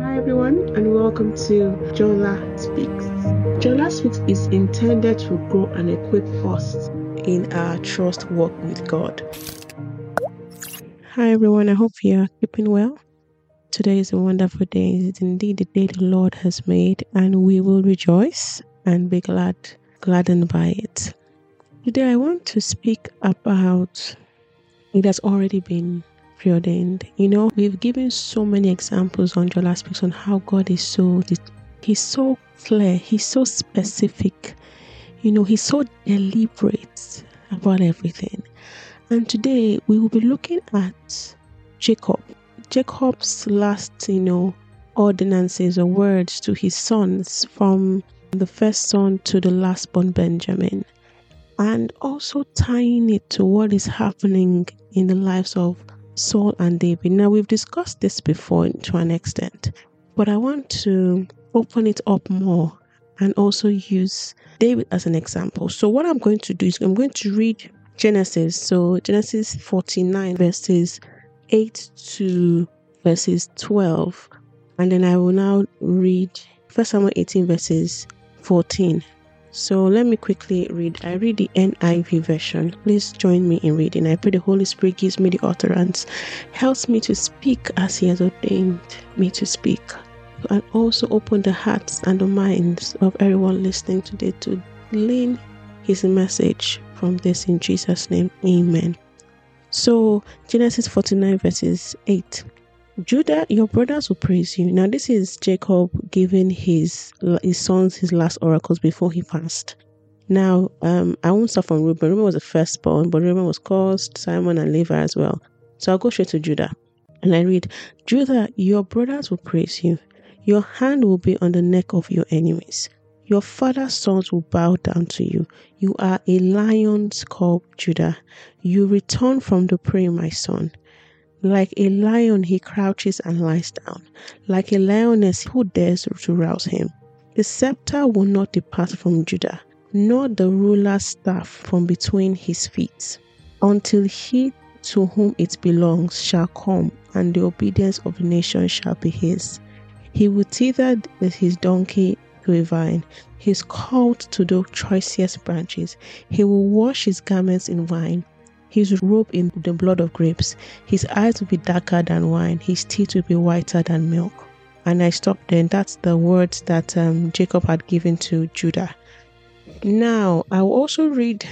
Hi everyone and welcome to Jola Speaks. Jola Speaks is intended to grow and equip us in our trust walk with God. Hi everyone, I hope you are keeping well. Today is a wonderful day. It is indeed the day the Lord has made, and we will rejoice and be glad, gladdened by it. Today I want to speak about it has already been preordained. You know, we've given so many examples on Jola Speaks on how God is so He's so clear, He's so specific, you know, He's so deliberate about everything. And today we will be looking at Jacob. Jacob's last, you know, ordinances or words to his sons from the first son to the last born Benjamin. And also tying it to what is happening in the lives of Saul and David. Now, we've discussed this before to an extent, but I want to open it up more and also use David as an example. So, what I'm going to do is I'm going to read Genesis. So, Genesis 49, verses 8 to verses 12, and then I will now read 1 Samuel 18, verses 14. So let me quickly read. I read the NIV version. Please join me in reading. I pray the Holy Spirit gives me the utterance, helps me to speak as He has ordained me to speak, and also open the hearts and the minds of everyone listening today to learn His message from this in Jesus' name. Amen. So, Genesis 49, verses 8. Judah, your brothers will praise you. Now, this is Jacob giving his his sons his last oracles before he passed. Now, um, I won't start from Reuben. Reuben was the firstborn, but Reuben was caused Simeon and Levi as well. So I'll go straight to Judah. And I read, Judah, your brothers will praise you. Your hand will be on the neck of your enemies. Your father's sons will bow down to you. You are a lion's cub, Judah. You return from the prey, my son. Like a lion, he crouches and lies down. Like a lioness, who dares to rouse him? The scepter will not depart from Judah, nor the ruler's staff from between his feet, until he to whom it belongs shall come, and the obedience of the nation shall be his. He will tether his donkey to a vine, his colt to the choicest branches. He will wash his garments in wine his robe in the blood of grapes. His eyes will be darker than wine. His teeth will be whiter than milk. And I stopped there. That's the words that um, Jacob had given to Judah. Now, I will also read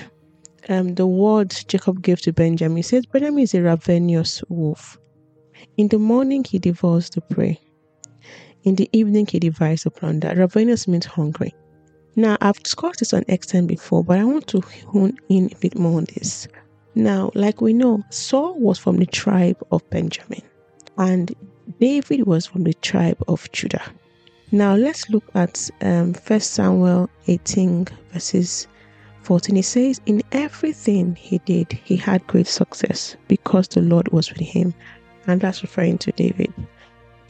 um, the words Jacob gave to Benjamin. He says, Benjamin is a ravenous wolf. In the morning, he devours the prey. In the evening, he divides the plunder. Ravenous means hungry. Now, I've discussed this on extent before, but I want to hone in a bit more on this. Now, like we know, Saul was from the tribe of Benjamin, and David was from the tribe of Judah. Now, let's look at um, 1 Samuel 18, verses 14. It says, In everything he did, he had great success because the Lord was with him. And that's referring to David.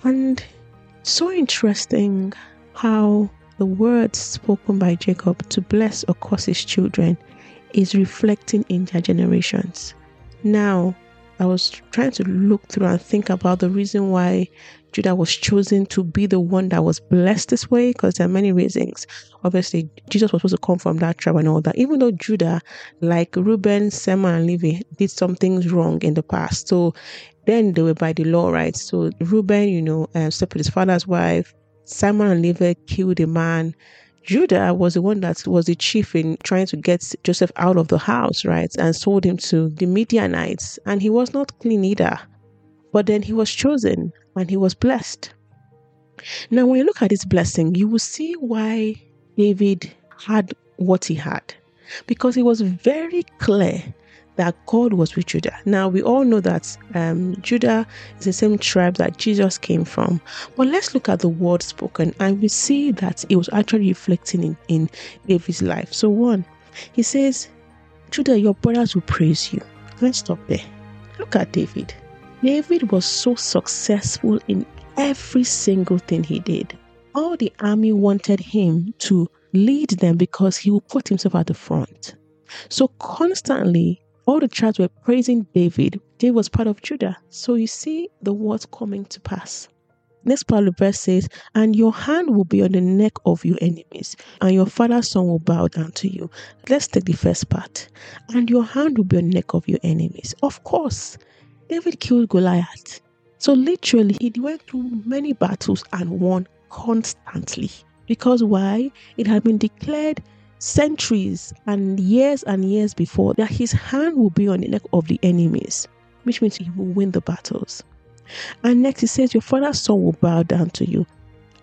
And so interesting how the words spoken by Jacob to bless or curse his children is reflecting in their generations. Now, I was trying to look through and think about the reason why Judah was chosen to be the one that was blessed this way, because there are many reasons. Obviously, Jesus was supposed to come from that tribe and all that. Even though Judah, like Reuben, Simeon, and Levi, did some things wrong in the past, so then they were by the law, right? So Reuben, you know, uh, slept with his father's wife. Simeon and Levi killed a man. Judah was the one that was the chief in trying to get Joseph out of the house, right? And sold him to the Midianites. And he was not clean either. But then he was chosen and he was blessed. Now, when you look at this blessing, you will see why David had what he had. Because it was very clear that God was with Judah. Now, we all know that um, Judah is the same tribe that Jesus came from. But let's look at the word spoken and we see that it was actually reflecting in, in David's life. So, one, he says, Judah, your brothers will praise you. Let's stop there. Look at David. David was so successful in every single thing he did. All the army wanted him to lead them because he would put himself at the front. So constantly, all the tribes were praising David. David was part of Judah. So you see the words coming to pass. next part of the verse says, And your hand will be on the neck of your enemies, and your father's son will bow down to you. Let's take the first part. And your hand will be on the neck of your enemies. Of course, David killed Goliath. So literally, he went through many battles and won constantly. Because why? It had been declared centuries and years and years before that his hand will be on the neck of the enemies, which means he will win the battles. And next he says, Your father's son will bow down to you.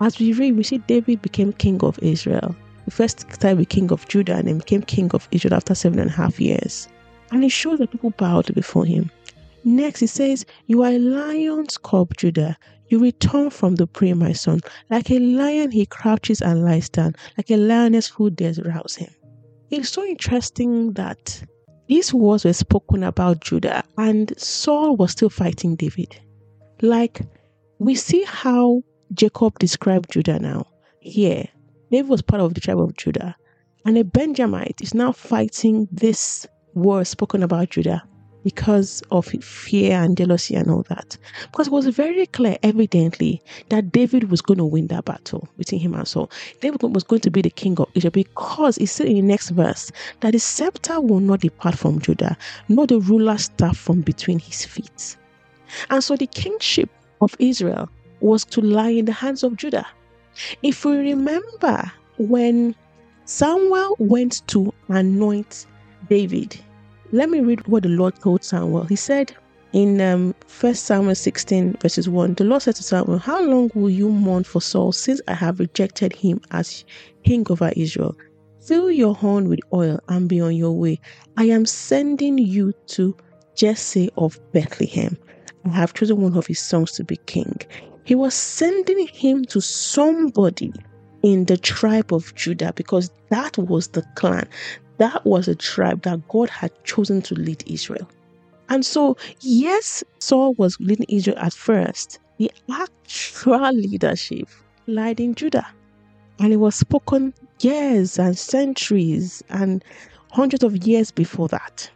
As we read, we see David became king of Israel. The first time he king of Judah and then became king of Israel after seven and a half years. And he shows that people bowed before him. Next, he says, You are a lion's cub, Judah. You return from the prey, my son. Like a lion, he crouches and lies down. Like a lioness who dares rouse him. It's so interesting that these words were spoken about Judah, and Saul was still fighting David. Like, we see how Jacob described Judah now. Here, David was part of the tribe of Judah, and a Benjamite is now fighting this word spoken about Judah because of fear and jealousy and all that. Because it was very clear, evidently, that David was going to win that battle between him and Saul. David was going to be the king of Israel because he said in the next verse that the scepter will not depart from Judah, nor the ruler's staff from between his feet. And so the kingship of Israel was to lie in the hands of Judah. If we remember when Samuel went to anoint David, let me read what the Lord told Samuel. He said in um, 1 Samuel 16, verses 1, the Lord said to Samuel, How long will you mourn for Saul since I have rejected him as king over Israel? Fill your horn with oil and be on your way. I am sending you to Jesse of Bethlehem. I have chosen one of his sons to be king. He was sending him to somebody in the tribe of Judah because that was the clan that was a tribe that God had chosen to lead Israel. And so, yes, Saul was leading Israel at first. The actual leadership lied in Judah. And it was spoken years and centuries and hundreds of years before that.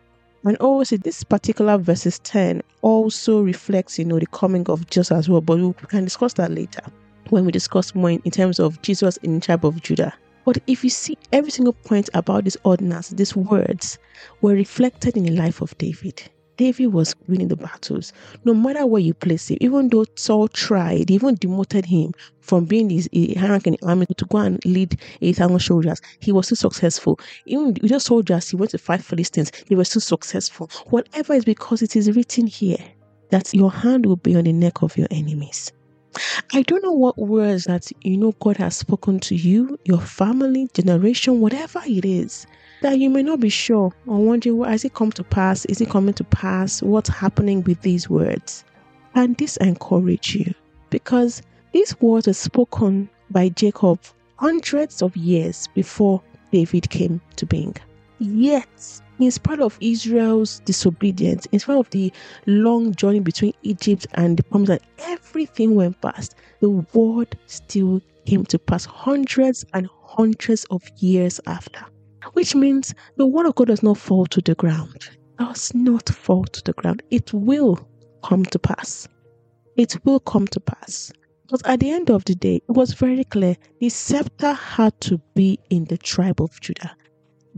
And also, this particular verses 10 also reflects, you know, the coming of Jesus as well. But we can discuss that later when we discuss more in, in terms of Jesus in the tribe of Judah. But if you see every single point about this ordinance, these words were reflected in the life of David. David was winning the battles, no matter where you place him. Even though Saul tried, even demoted him from being his high rank in the army to go and lead a thousand soldiers, he was still successful. Even with just soldiers, he went to fight Philistines, he was still successful. Whatever is because it is written here that your hand will be on the neck of your enemies. I don't know what words that you know God has spoken to you, your family, generation, whatever it is, that you may not be sure or wondering, well, has it come to pass? Is it coming to pass? What's happening with these words? And this encourage you because these words were spoken by Jacob hundreds of years before David came to being. Yet in spite of Israel's disobedience, in spite of the long journey between Egypt and the promise that everything went past, the word still came to pass hundreds and hundreds of years after. Which means the word of God does not fall to the ground. Does not fall to the ground. It will come to pass. It will come to pass. But at the end of the day, it was very clear the scepter had to be in the tribe of Judah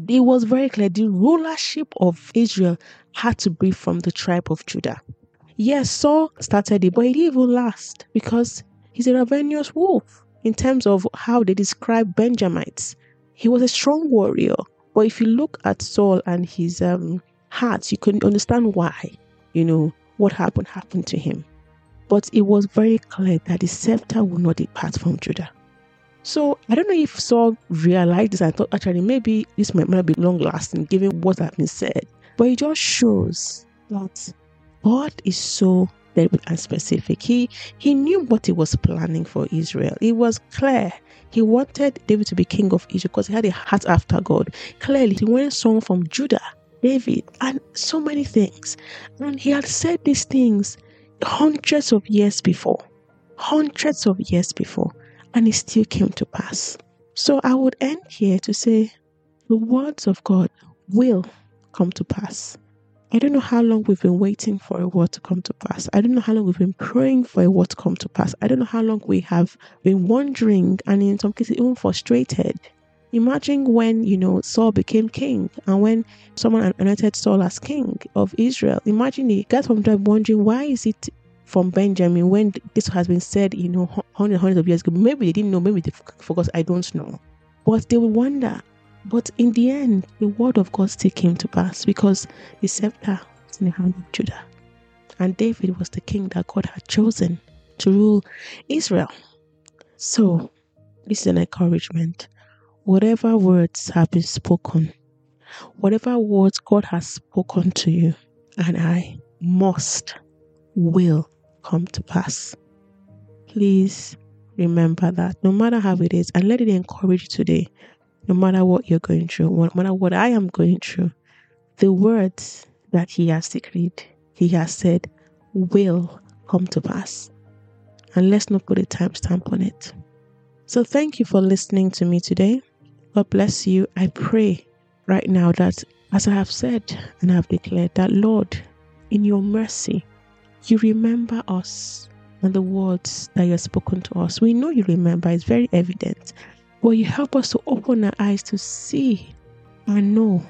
it was very clear the rulership of Israel had to be from the tribe of Judah. Yes, Saul started it, but it didn't even last because he's a ravenous wolf in terms of how they describe Benjamites. He was a strong warrior, but if you look at Saul and his um, heart, you can understand why, you know, what happened happened to him. But it was very clear that the scepter would not depart from Judah. So I don't know if Saul realized this. I thought actually maybe this might not be long lasting given what has been said. But it just shows that God is so deliberate and specific. He he knew what he was planning for Israel. It was clear. He wanted David to be king of Israel because he had a heart after God. Clearly, he wanted someone from Judah, David, and so many things. And he had said these things hundreds of years before. Hundreds of years before and it still came to pass. So I would end here to say the words of God will come to pass. I don't know how long we've been waiting for a word to come to pass. I don't know how long we've been praying for a word to come to pass. I don't know how long we have been wondering and in some cases even frustrated. Imagine when, you know, Saul became king and when someone anointed Saul as king of Israel. Imagine the guys from there wondering why is it from Benjamin when this has been said, you know, hundreds, hundreds of years ago. Maybe they didn't know, maybe they forgot, I don't know. But they will wonder, but in the end, the word of God still came to pass because the scepter was in the hand of Judah. And David was the king that God had chosen to rule Israel. So, this is an encouragement. Whatever words have been spoken, whatever words God has spoken to you and I must, will come to pass. Please remember that no matter how it is, and let it encourage you today no matter what you're going through, no matter what I am going through, the words that He has decreed, He has said, will come to pass. And let's not put a timestamp on it. So, thank you for listening to me today. God bless you. I pray right now that, as I have said and I have declared, that Lord, in your mercy, you remember us and the words that you have spoken to us. We know you remember, it's very evident. But you help us to open our eyes to see and know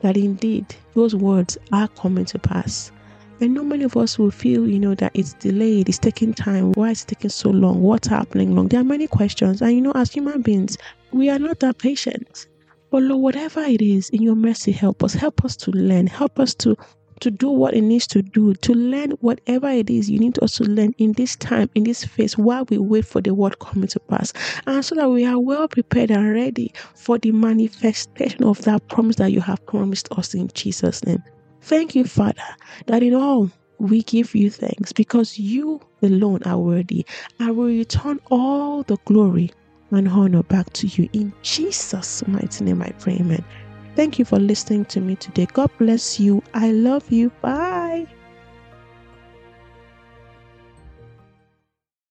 that indeed those words are coming to pass. I know many of us will feel, you know, that it's delayed, it's taking time. Why is it taking so long? What's happening long? There are many questions. And you know, as human beings, we are not that patient. But Lord, whatever it is, in your mercy, help us. Help us to learn. Help us to to do what it needs to do, to learn whatever it is you need to learn in this time, in this phase, while we wait for the word coming to pass. And so that we are well prepared and ready for the manifestation of that promise that you have promised us in Jesus' name. Thank you, Father, that in all we give you thanks because you alone are worthy. I will return all the glory and honor back to you. In Jesus' mighty name, I pray, amen. Thank you for listening to me today. God bless you. I love you. Bye.